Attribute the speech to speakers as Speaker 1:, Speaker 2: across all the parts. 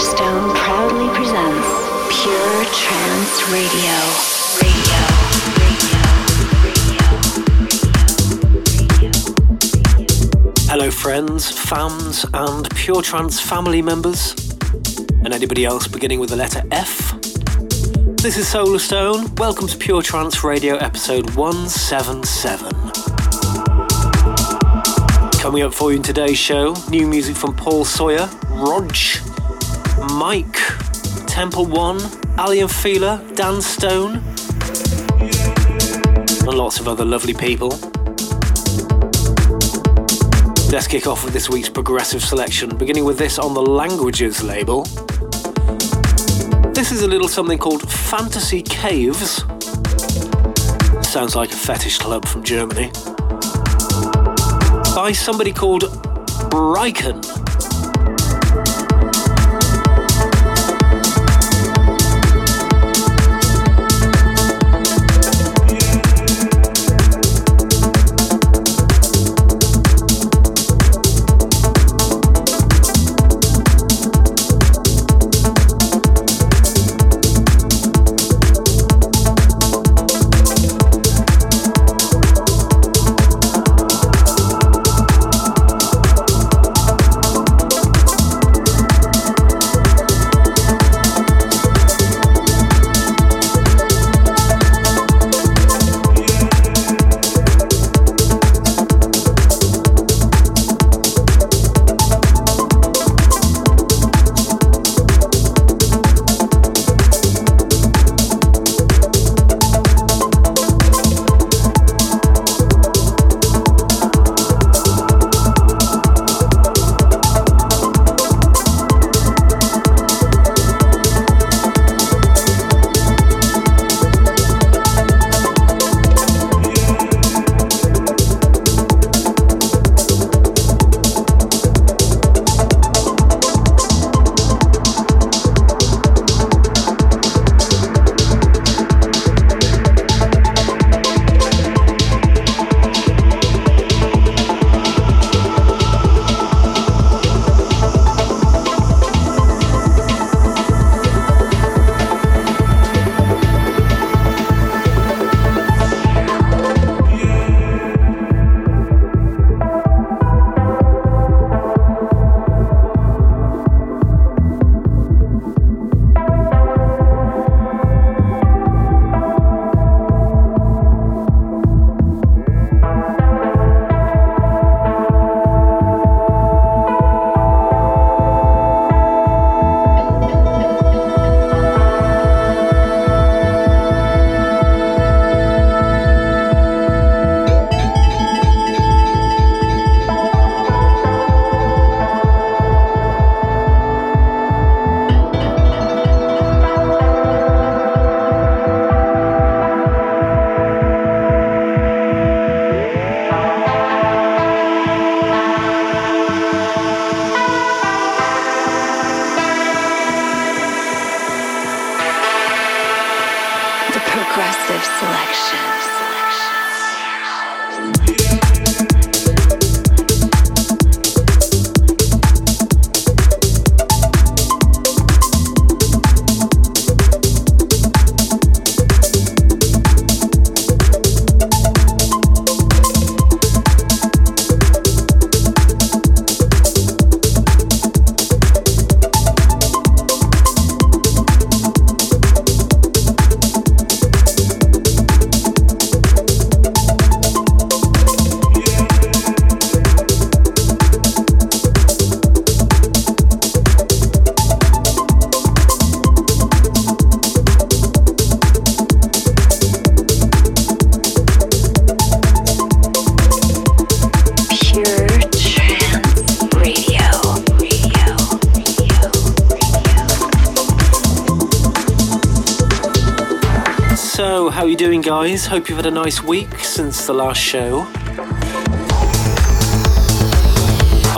Speaker 1: Solarstone proudly presents Pure Trance Radio.
Speaker 2: Hello, friends, fans, and Pure Trance family members, and anybody else beginning with the letter F. This is Solarstone. Welcome to Pure Trance Radio episode 177. Coming up for you in today's show, new music from Paul Sawyer, Rog, Mike, Temple One, Aly and Fila, Dan Stone, and lots of other lovely people. Let's kick off with this week's progressive selection, beginning with this on the Languages label. This is a little something called Fantasy Caves. Sounds like a fetish club from Germany by somebody called Riken. Hope you've had a nice week since the last show.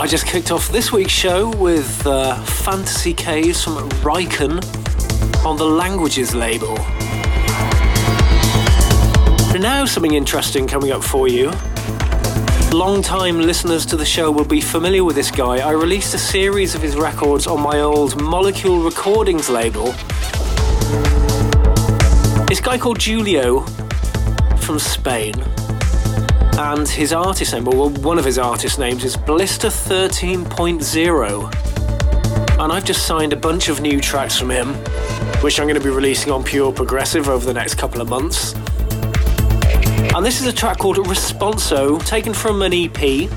Speaker 2: I just kicked off this week's show with uh, Fantasy Caves from Riken on the Languages label. Now, something interesting coming up for you. Long-time listeners to the show will be familiar with this guy. I released a series of his records on my old Molecule Recordings label. This guy called Julio from Spain. And his artist name, well, one of his artist names is Blister 13.0. And I've just signed a bunch of new tracks from him, which I'm going to be releasing on Pure Progressive over the next couple of months. And this is a track called Responso, taken from an EP,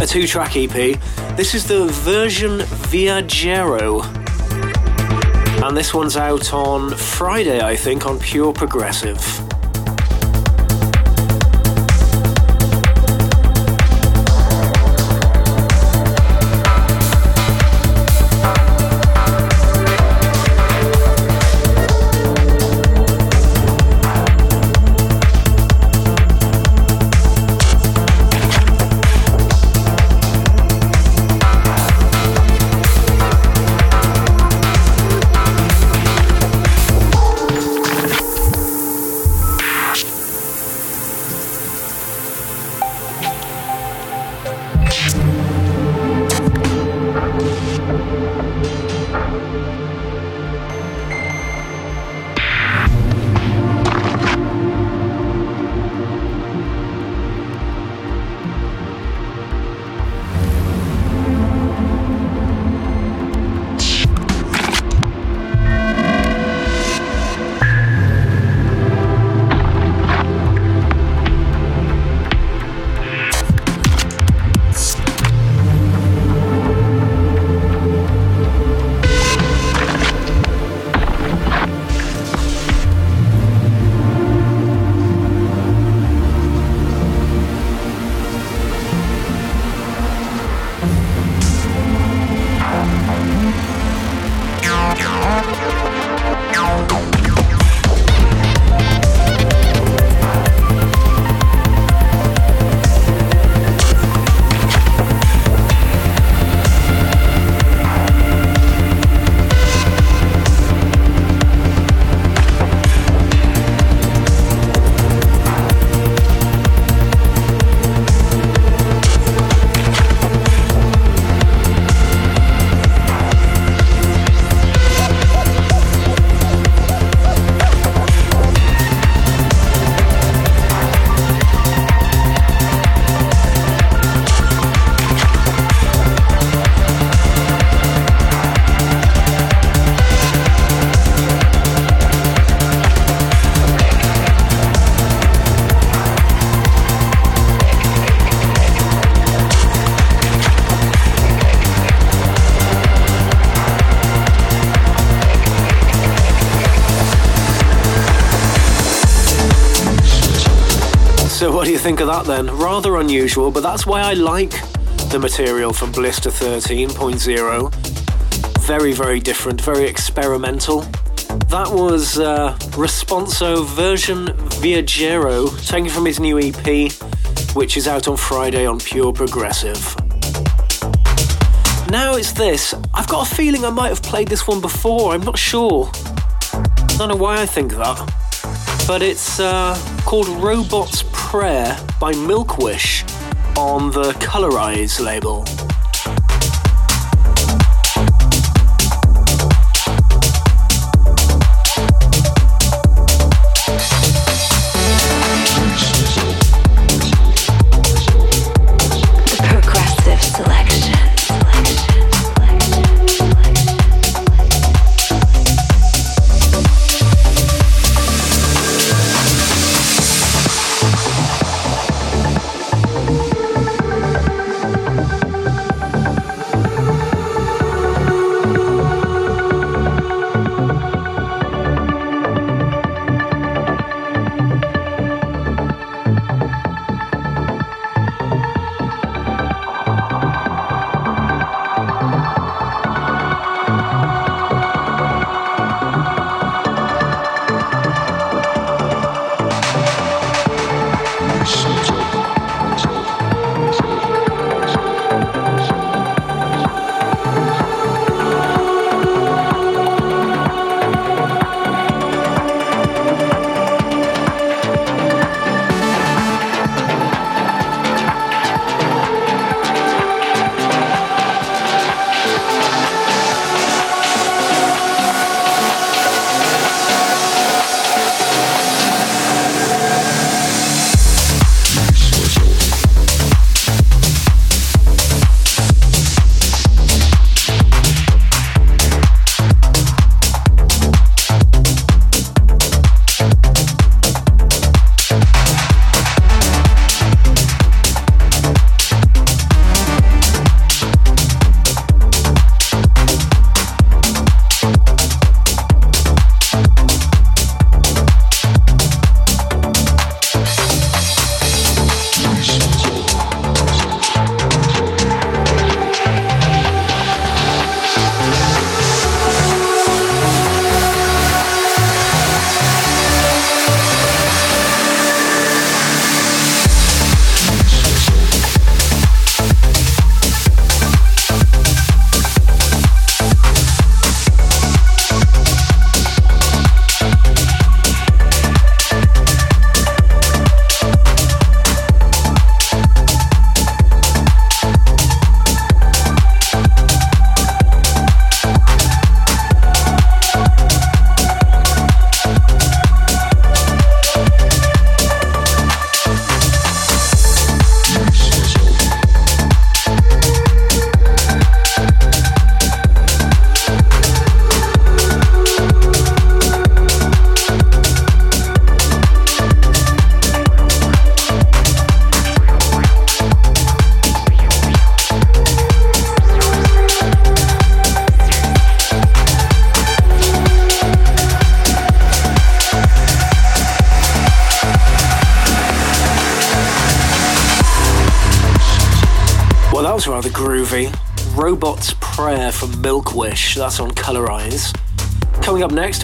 Speaker 2: a two track EP. This is the version Viajero. And this one's out on Friday, I think, on Pure Progressive. Think of that then? Rather unusual, but that's why I like the material from Blister 13.0. Very, very different, very experimental. That was uh, Responso version Viajero, taken from his new EP, which is out on Friday on Pure Progressive. Now it's this. I've got a feeling I might have played this one before, I'm not sure. I don't know why I think that. But it's uh, called Robots Prayer by Milkwish on the Colorize label.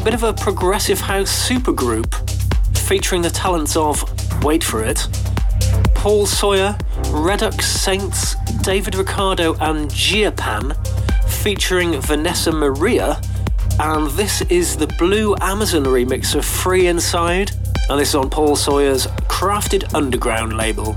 Speaker 2: A bit of a progressive house supergroup featuring the talents of, wait for it, Paul Sawyer, Redux Saints, David Ricardo, and Giapan, featuring Vanessa Maria. And this is the Blue Amazon remix of Free Inside, and this is on Paul Sawyer's Crafted Underground label.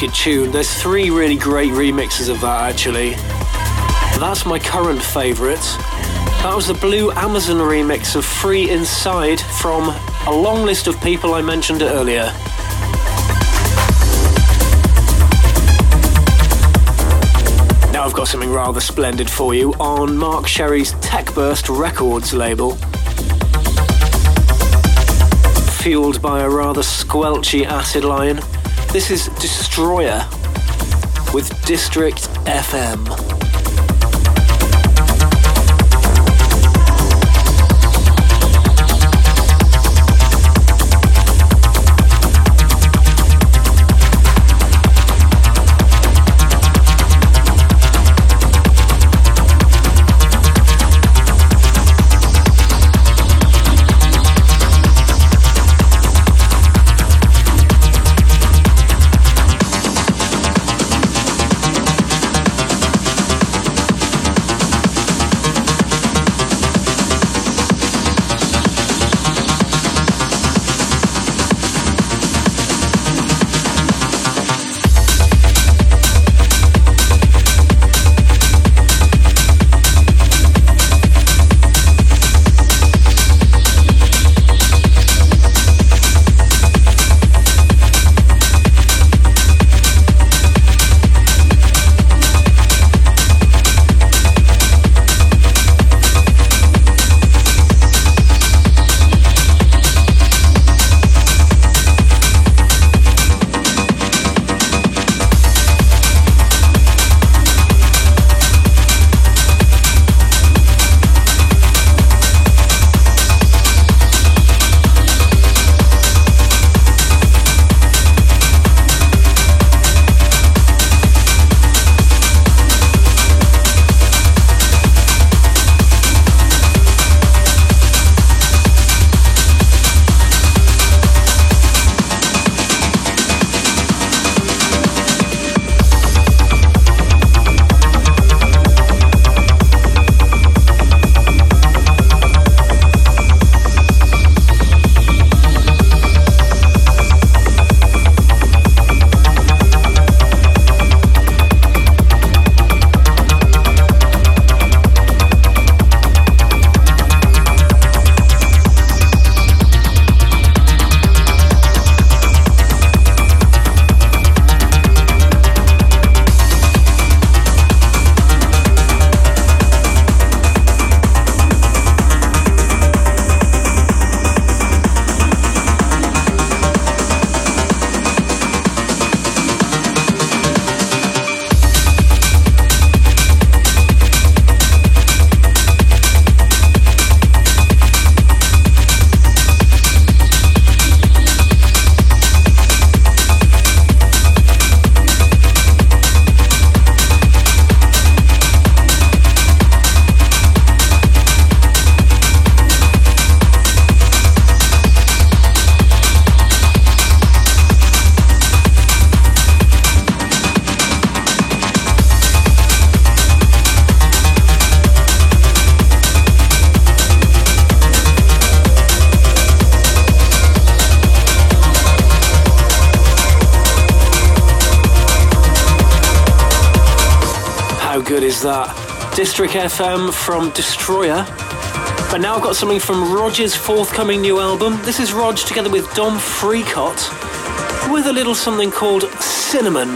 Speaker 2: Wicked tune. There's three really great remixes of that actually. That's my current favourite. That was the Blue Amazon remix of Free Inside from a long list of people I mentioned earlier. Now I've got something rather splendid for you on Mark Sherry's Techburst Records label. fueled by a rather squelchy acid lion. This is Destroyer with District FM. District FM from Destroyer. But now I've got something from Roger's forthcoming new album. This is Rog together with Dom Freecott with a little something called Cinnamon.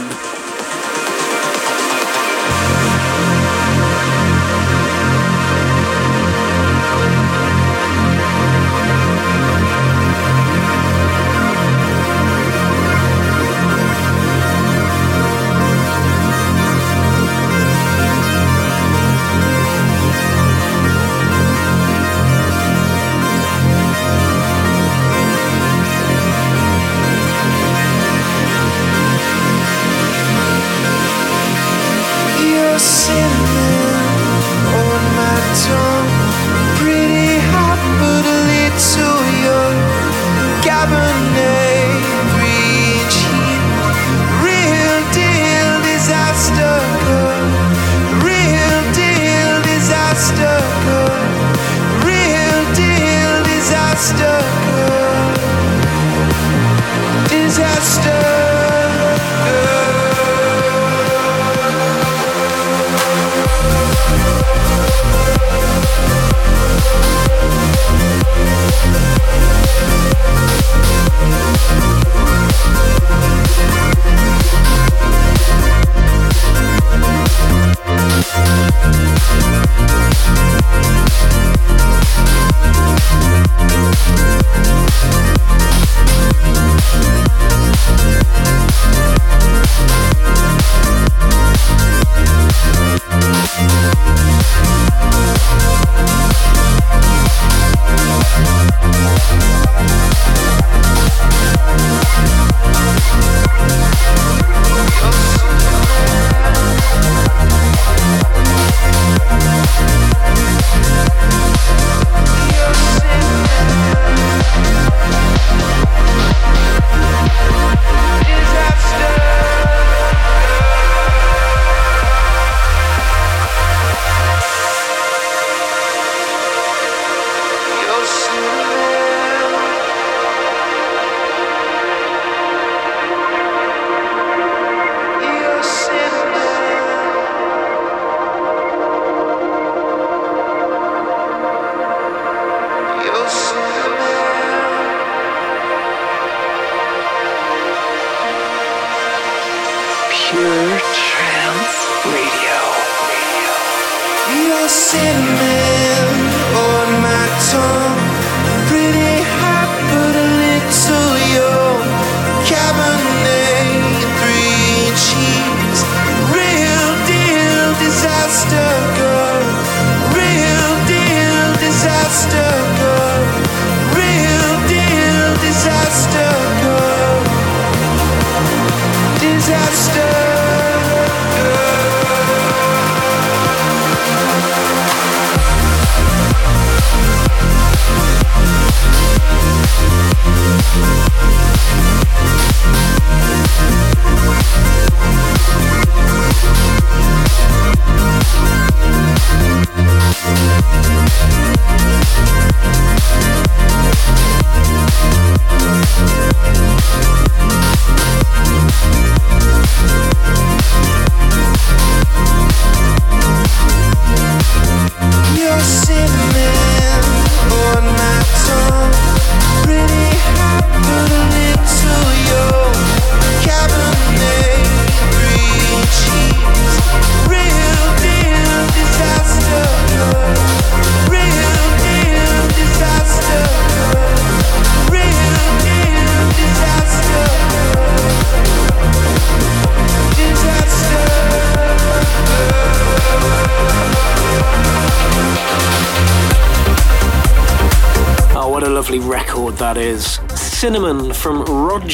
Speaker 3: Cinnamon
Speaker 2: from Rog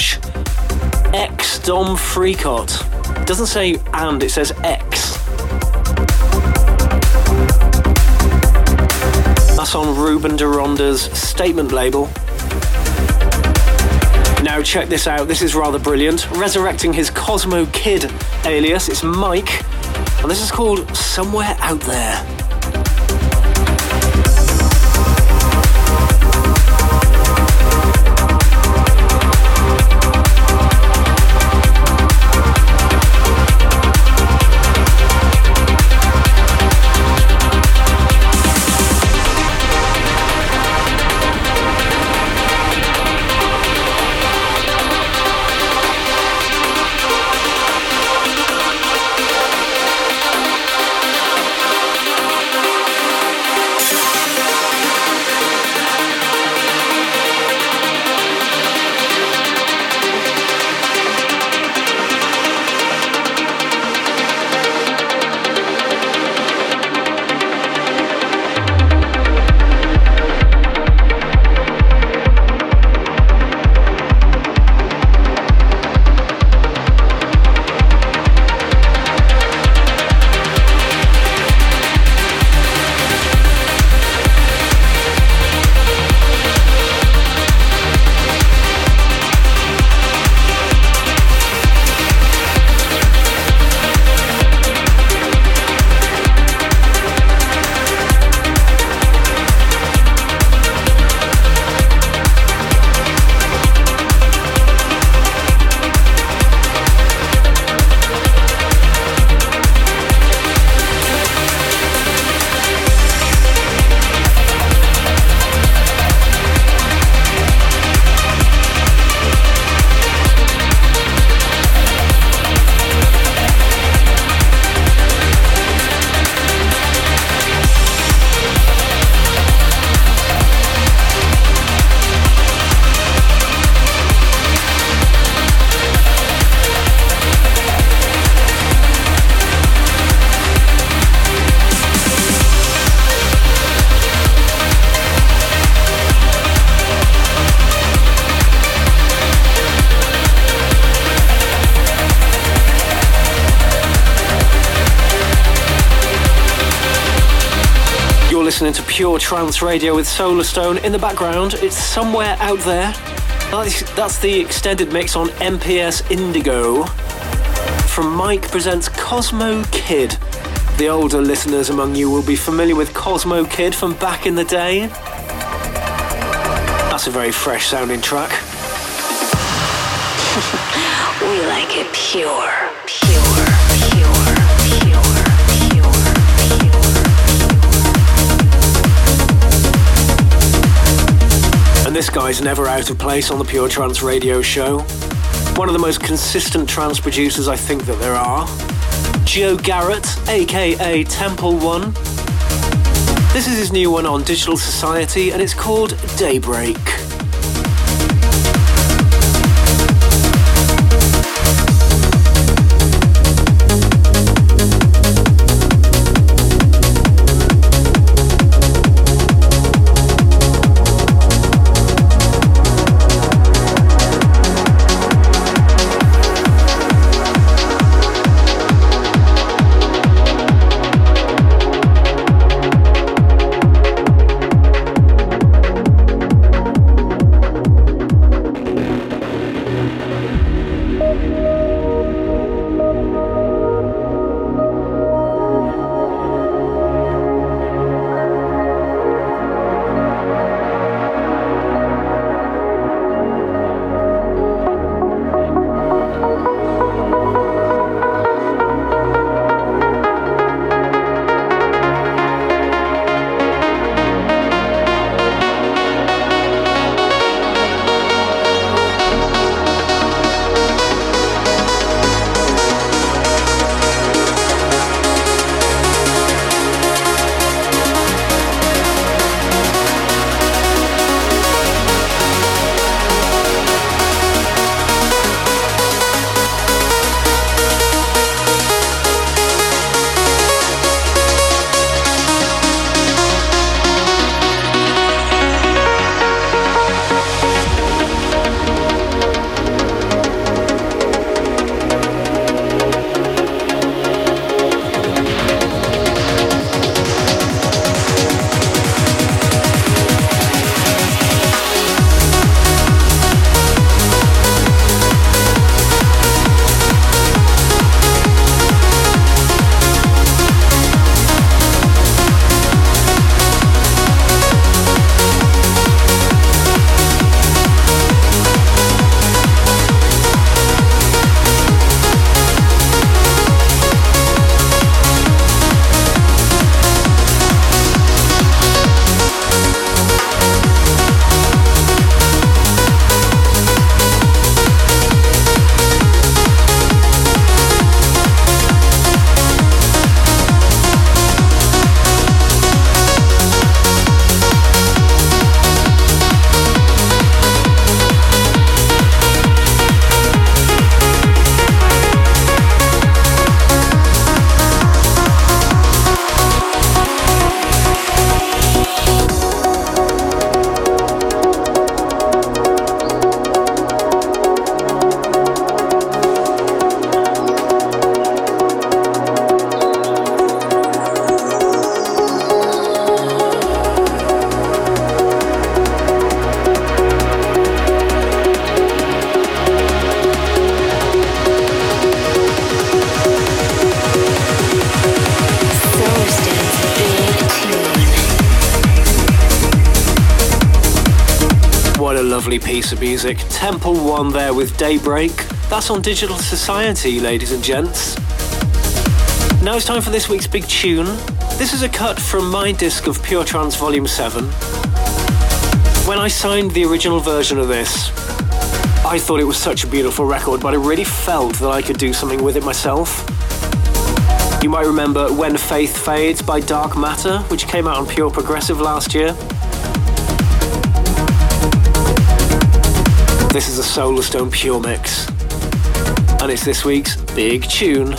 Speaker 2: X Dom Freecott. Doesn't say and, it says X. That's on Ruben de Ronde's statement label. Now, check this out. This is rather brilliant. Resurrecting his Cosmo Kid alias, it's Mike. And this is called Somewhere Out There. Pure Trance Radio with Solarstone. In the background, it's somewhere out there. That's, the extended mix on MPS Indigo from Mike Presents Cosmo Kid. The older listeners among you will be familiar with Cosmo Kid from back in the day. That's a very fresh sounding track.
Speaker 1: we like it pure,
Speaker 2: this guy's never out of place on the Pure Trance Radio show. one of the most consistent trance producers I think that there are. Joe Garrett, aka Temple One. This is his new one on Digital Society and it's called Daybreak. Music. Temple One there with Daybreak. That's on Digital Society, ladies and gents. Now it's time for this week's big tune. This is a cut from my disc of Pure Trance Volume 7. When I signed the original version of this, I thought it was such a beautiful record, but I really felt that I could do something with it myself. You might remember When Faith Fades by Dark Matter, which came out on Pure Progressive last year. This is a Solarstone Pure Mix. And it's this week's big tune.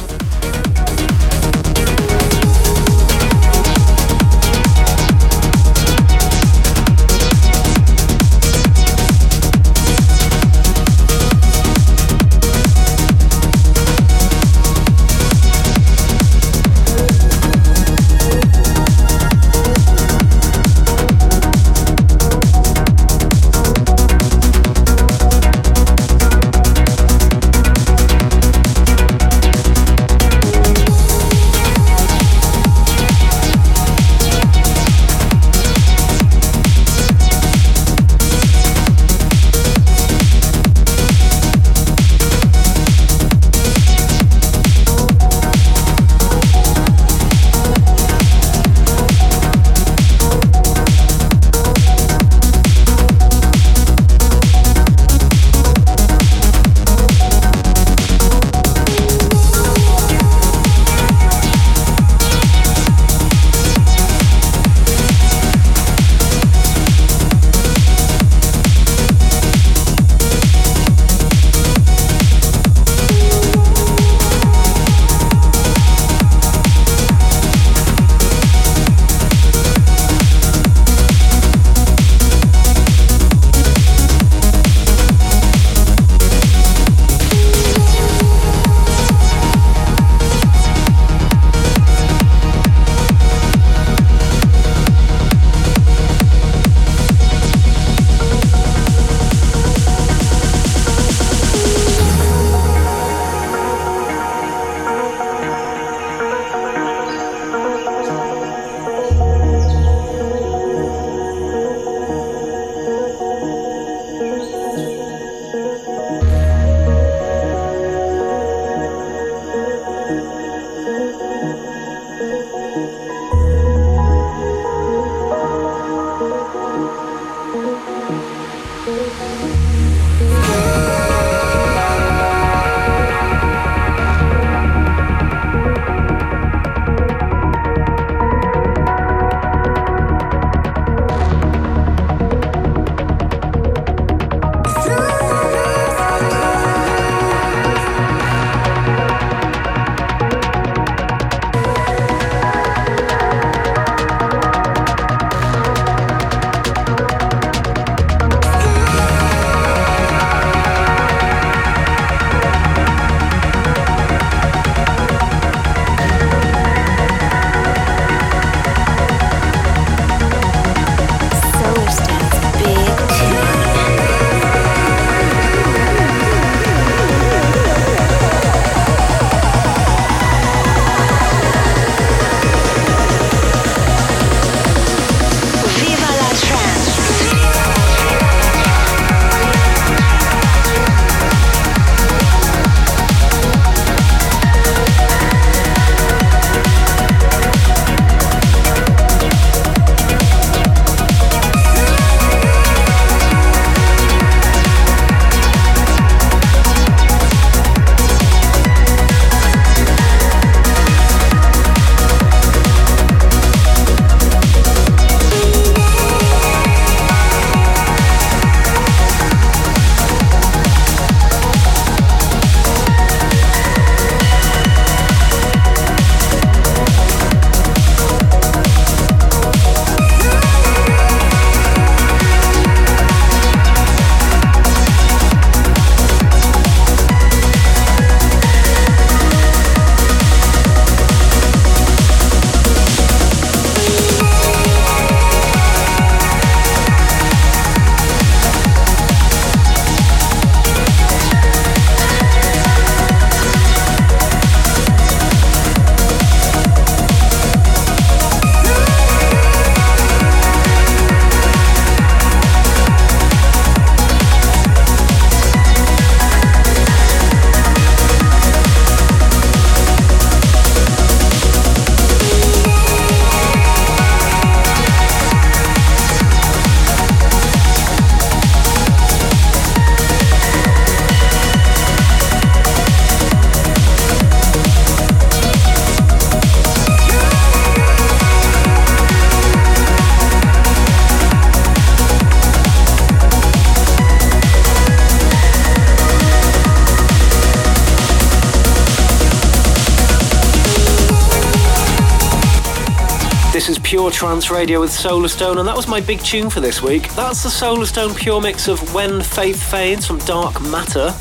Speaker 2: Radio with Solarstone, and that was my big tune for this week. That's the Solarstone Pure mix of When Faith Fades from Dark Matter.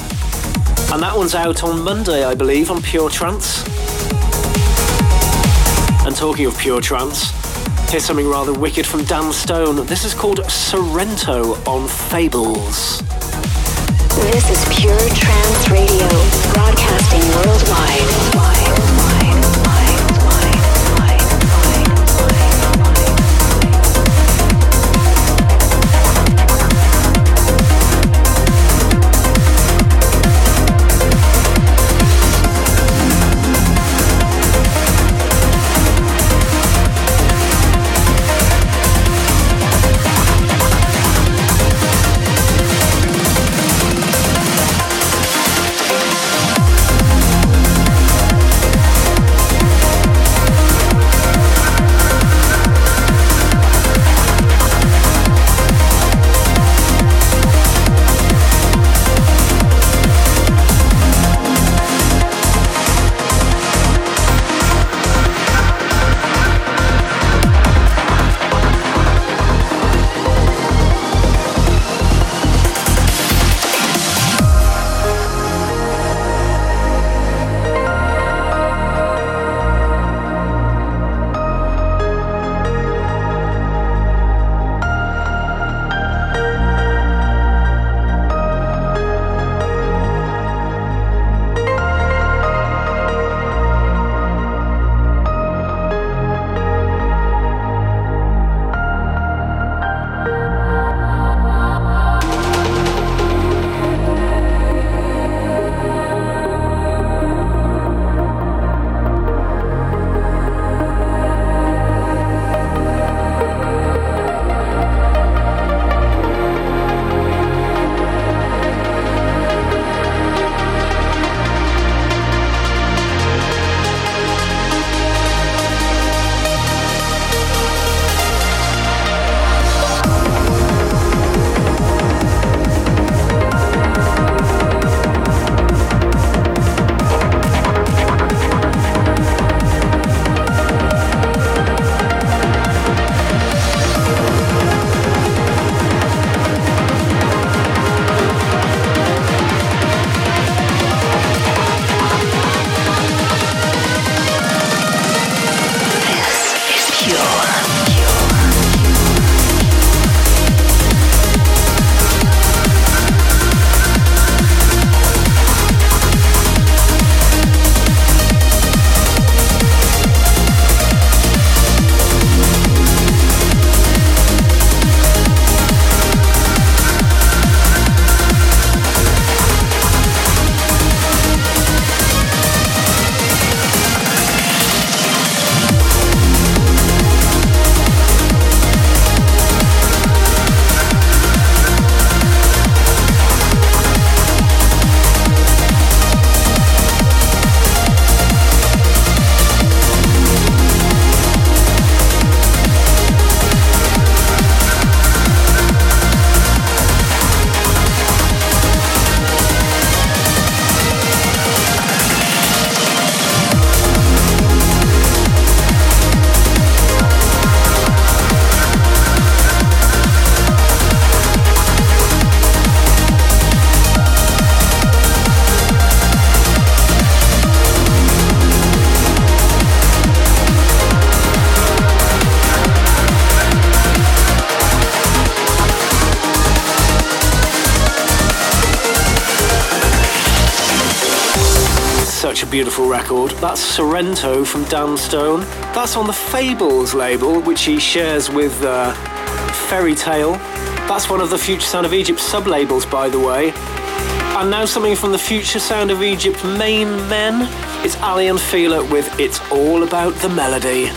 Speaker 2: And that one's out on Monday, I believe, on Pure Trance. And talking of Pure Trance, here's something rather wicked from Dan Stone. This is called Sorrento on Fables.
Speaker 1: This is Pure Trance Radio, broadcasting worldwide.
Speaker 2: Beautiful record. That's Sorrento from Dan Stone. That's on the Fables label, which he shares with uh, Fairy Tale. That's one of the Future Sound of Egypt sub labels, by the way. And now something from the Future Sound of Egypt main men. It's Aly and Fila with It's All About the Melody.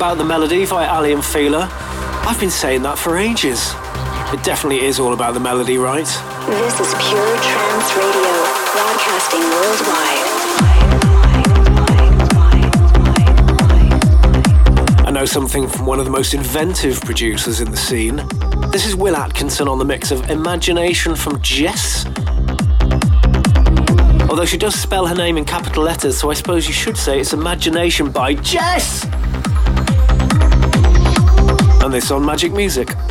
Speaker 2: About the Melody by Aly and Fila. I've been saying that for ages. It definitely is all about the melody, right?
Speaker 1: This is Pure Trance Radio, broadcasting worldwide.
Speaker 2: I know something from one of the most inventive producers in the scene. This is Will Atkinson on the mix of Imagination from JES. Although she does spell her name in capital letters, so I suppose you should say it's Imagination by JES! This on Magik Muzik.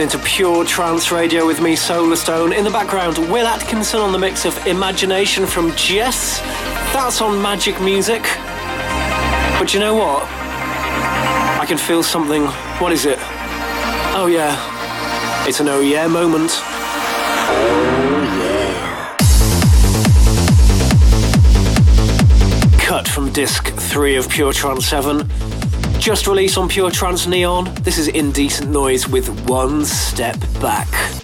Speaker 2: Listening to Pure Trance Radio with me, Solarstone. In the background, Will Atkinson on the mix of Imagination from JES. That's on Magik Muzik. But you know what? I can feel something. What is it? Oh, yeah. It's an oh yeah moment. Oh, yeah. Cut from disc 3 of Pure Trance 7. Just released on Pure Trance Neon, this is Indecent Noise with One Step Back.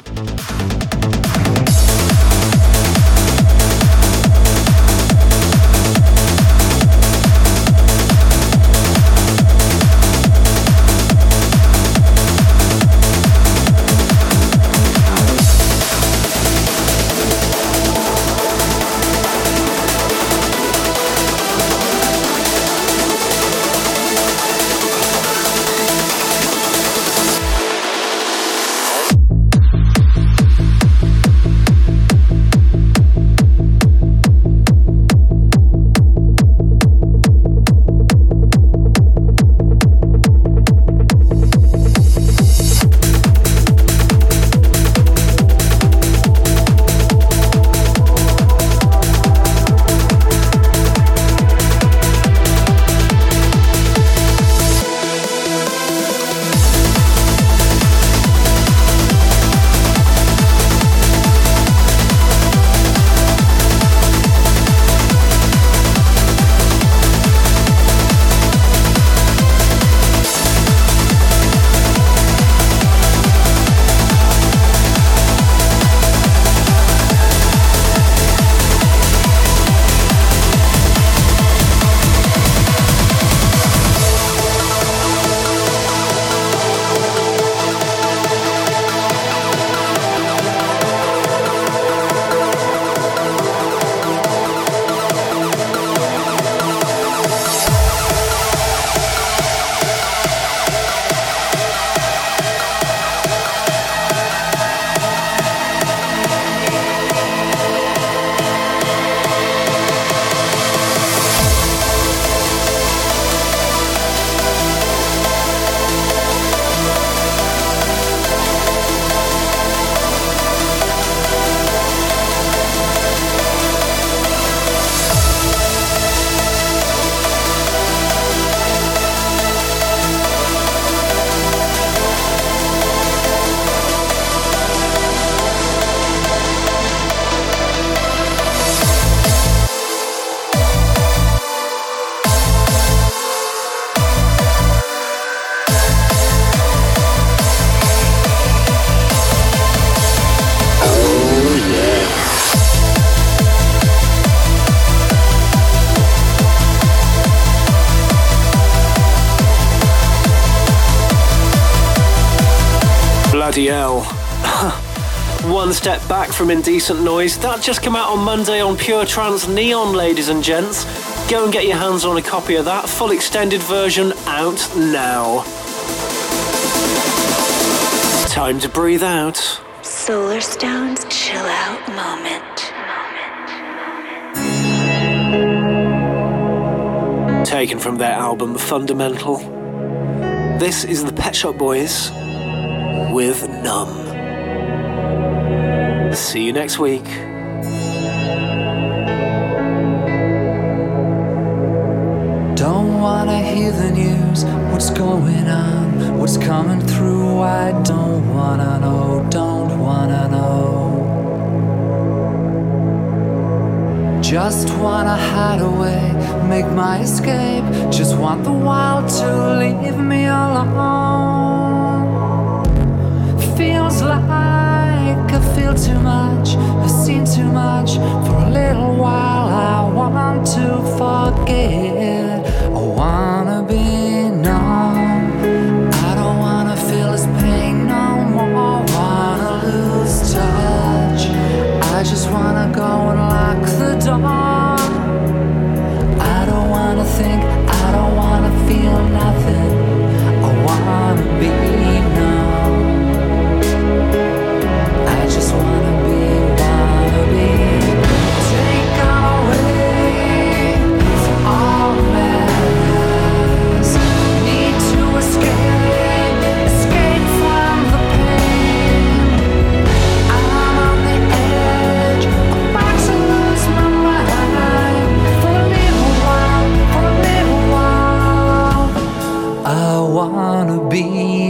Speaker 2: One step back from Indecent Noise. That just came out on Monday on Pure Trance Neon, ladies and gents. Go and get your hands on a copy of that. Full extended version out now. Time to breathe out.
Speaker 1: Solarstone's chill out moment.
Speaker 2: Taken from their album Fundamental. This is the Pet Shop Boys with Numb. See you next week.
Speaker 4: Don't wanna hear the news, what's going on, what's coming through. I don't wanna know, don't wanna know. Just wanna hide away, make my escape. Just want the wild to leave me alone. Feel too much, I've seen too much. For a little while, I want to forget. I wanna be